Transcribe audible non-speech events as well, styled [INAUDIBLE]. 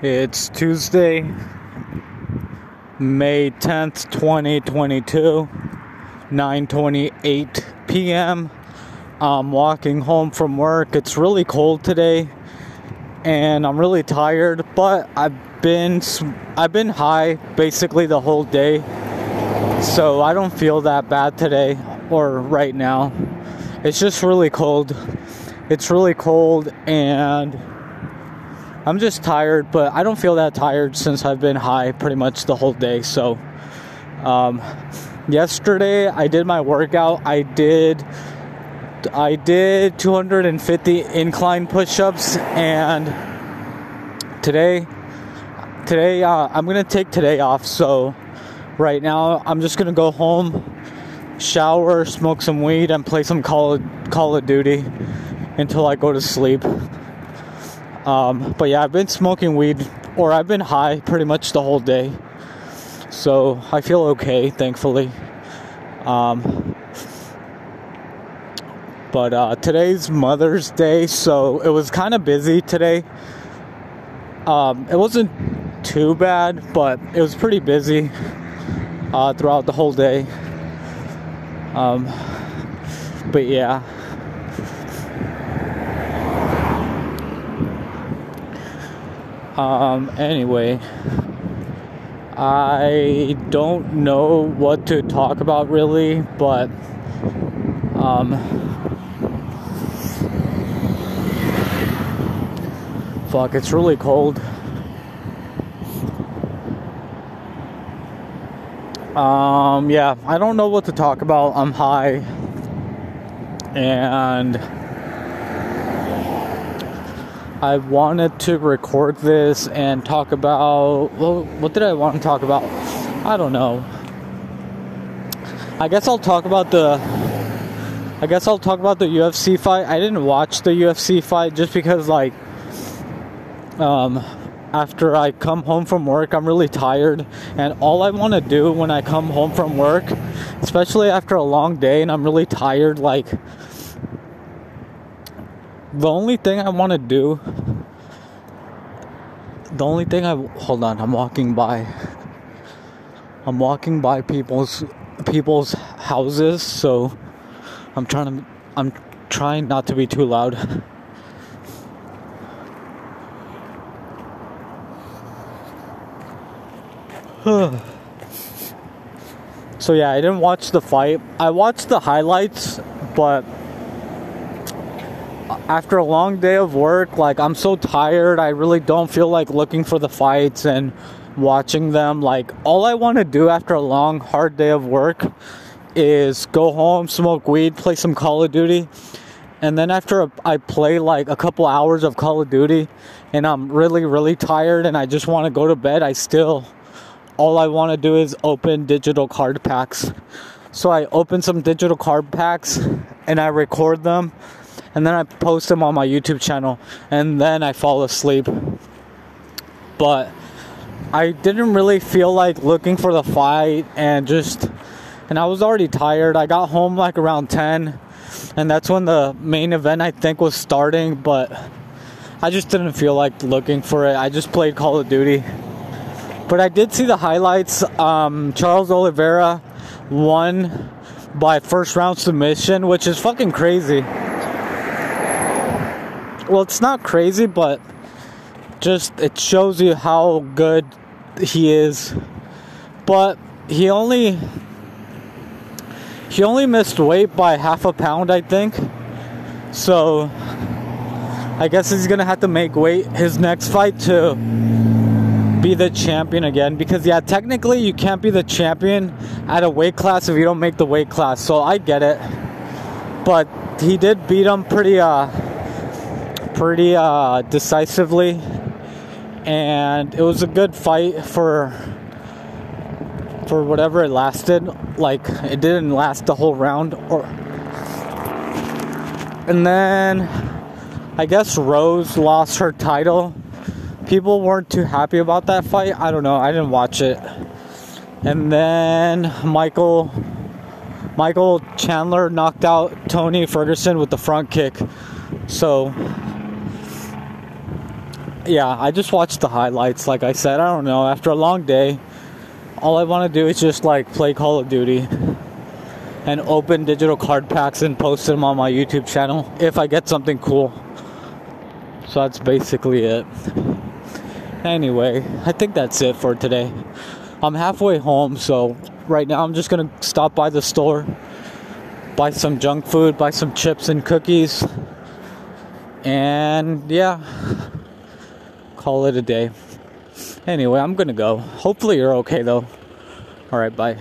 It's Tuesday, May 10th, 2022, 9:28 p.m. I'm walking home from work. It's really cold today and I'm really tired, but I've been I've been high basically the whole day. So I don't feel that bad today or right now. It's just really cold. It's really cold and I'm just tired, but I don't feel that tired since I've been high pretty much the whole day. So, um, yesterday I did my workout. I did I did 250 incline push-ups, and today today uh, I'm gonna take today off. So right now I'm just gonna go home, shower, smoke some weed, and play some Call of, Call of Duty until I go to sleep. Um, but yeah, I've been smoking weed or I've been high pretty much the whole day. So I feel okay, thankfully. Um, but uh, today's Mother's Day, so it was kind of busy today. Um, it wasn't too bad, but it was pretty busy uh, throughout the whole day. Um, but yeah. Um, anyway, I don't know what to talk about really, but um, fuck, it's really cold. Um, yeah, I don't know what to talk about. I'm high and I wanted to record this and talk about well, what did I want to talk about? I don't know. I guess I'll talk about the I guess I'll talk about the UFC fight. I didn't watch the UFC fight just because like um after I come home from work, I'm really tired and all I want to do when I come home from work, especially after a long day and I'm really tired like the only thing I want to do, the only thing I hold on, I'm walking by. I'm walking by people's people's houses, so I'm trying to I'm trying not to be too loud. [SIGHS] so yeah, I didn't watch the fight. I watched the highlights, but after a long day of work, like I'm so tired, I really don't feel like looking for the fights and watching them. Like all I want to do after a long, hard day of work is go home, smoke weed, play some Call of Duty. And then after I play like a couple hours of Call of Duty and I'm really, really tired and I just want to go to bed, I still, all I want to do is open digital card packs. So I open some digital card packs and I record them and then I post them on my YouTube channel, and then I fall asleep. But I didn't really feel like looking for the fight, and just, and I was already tired. I got home like around 10, and that's when the main event I think was starting, but I just didn't feel like looking for it. I just played Call of Duty. But I did see the highlights. Um, Charles Oliveira won by first round submission, which is fucking crazy well, it's not crazy, but just it shows you how good he is. But he only he only missed weight by half a pound, I think. So I guess he's gonna have to make weight his next fight to be the champion again. Because yeah, technically you can't be the champion at a weight class if you don't make the weight class. So I get it. But he did beat him pretty uh pretty uh, decisively, and it was a good fight for for whatever it lasted. Like it didn't last the whole round, or and then I guess Rose lost her title. People weren't too happy about that fight. I don't know. I didn't watch it. And then Michael Michael Chandler knocked out Tony Ferguson with the front kick. So yeah, I just watched the highlights. Like I said, I don't know. After a long day, all I want to do is just like play Call of Duty and open digital card packs and post them on my YouTube channel if I get something cool. So that's basically it. Anyway, I think that's it for today. I'm halfway home, so right now I'm just gonna stop by the store, buy some junk food, buy some chips and cookies, and yeah, call it a day. Anyway, I'm gonna go. Hopefully, you're okay though. Alright, bye.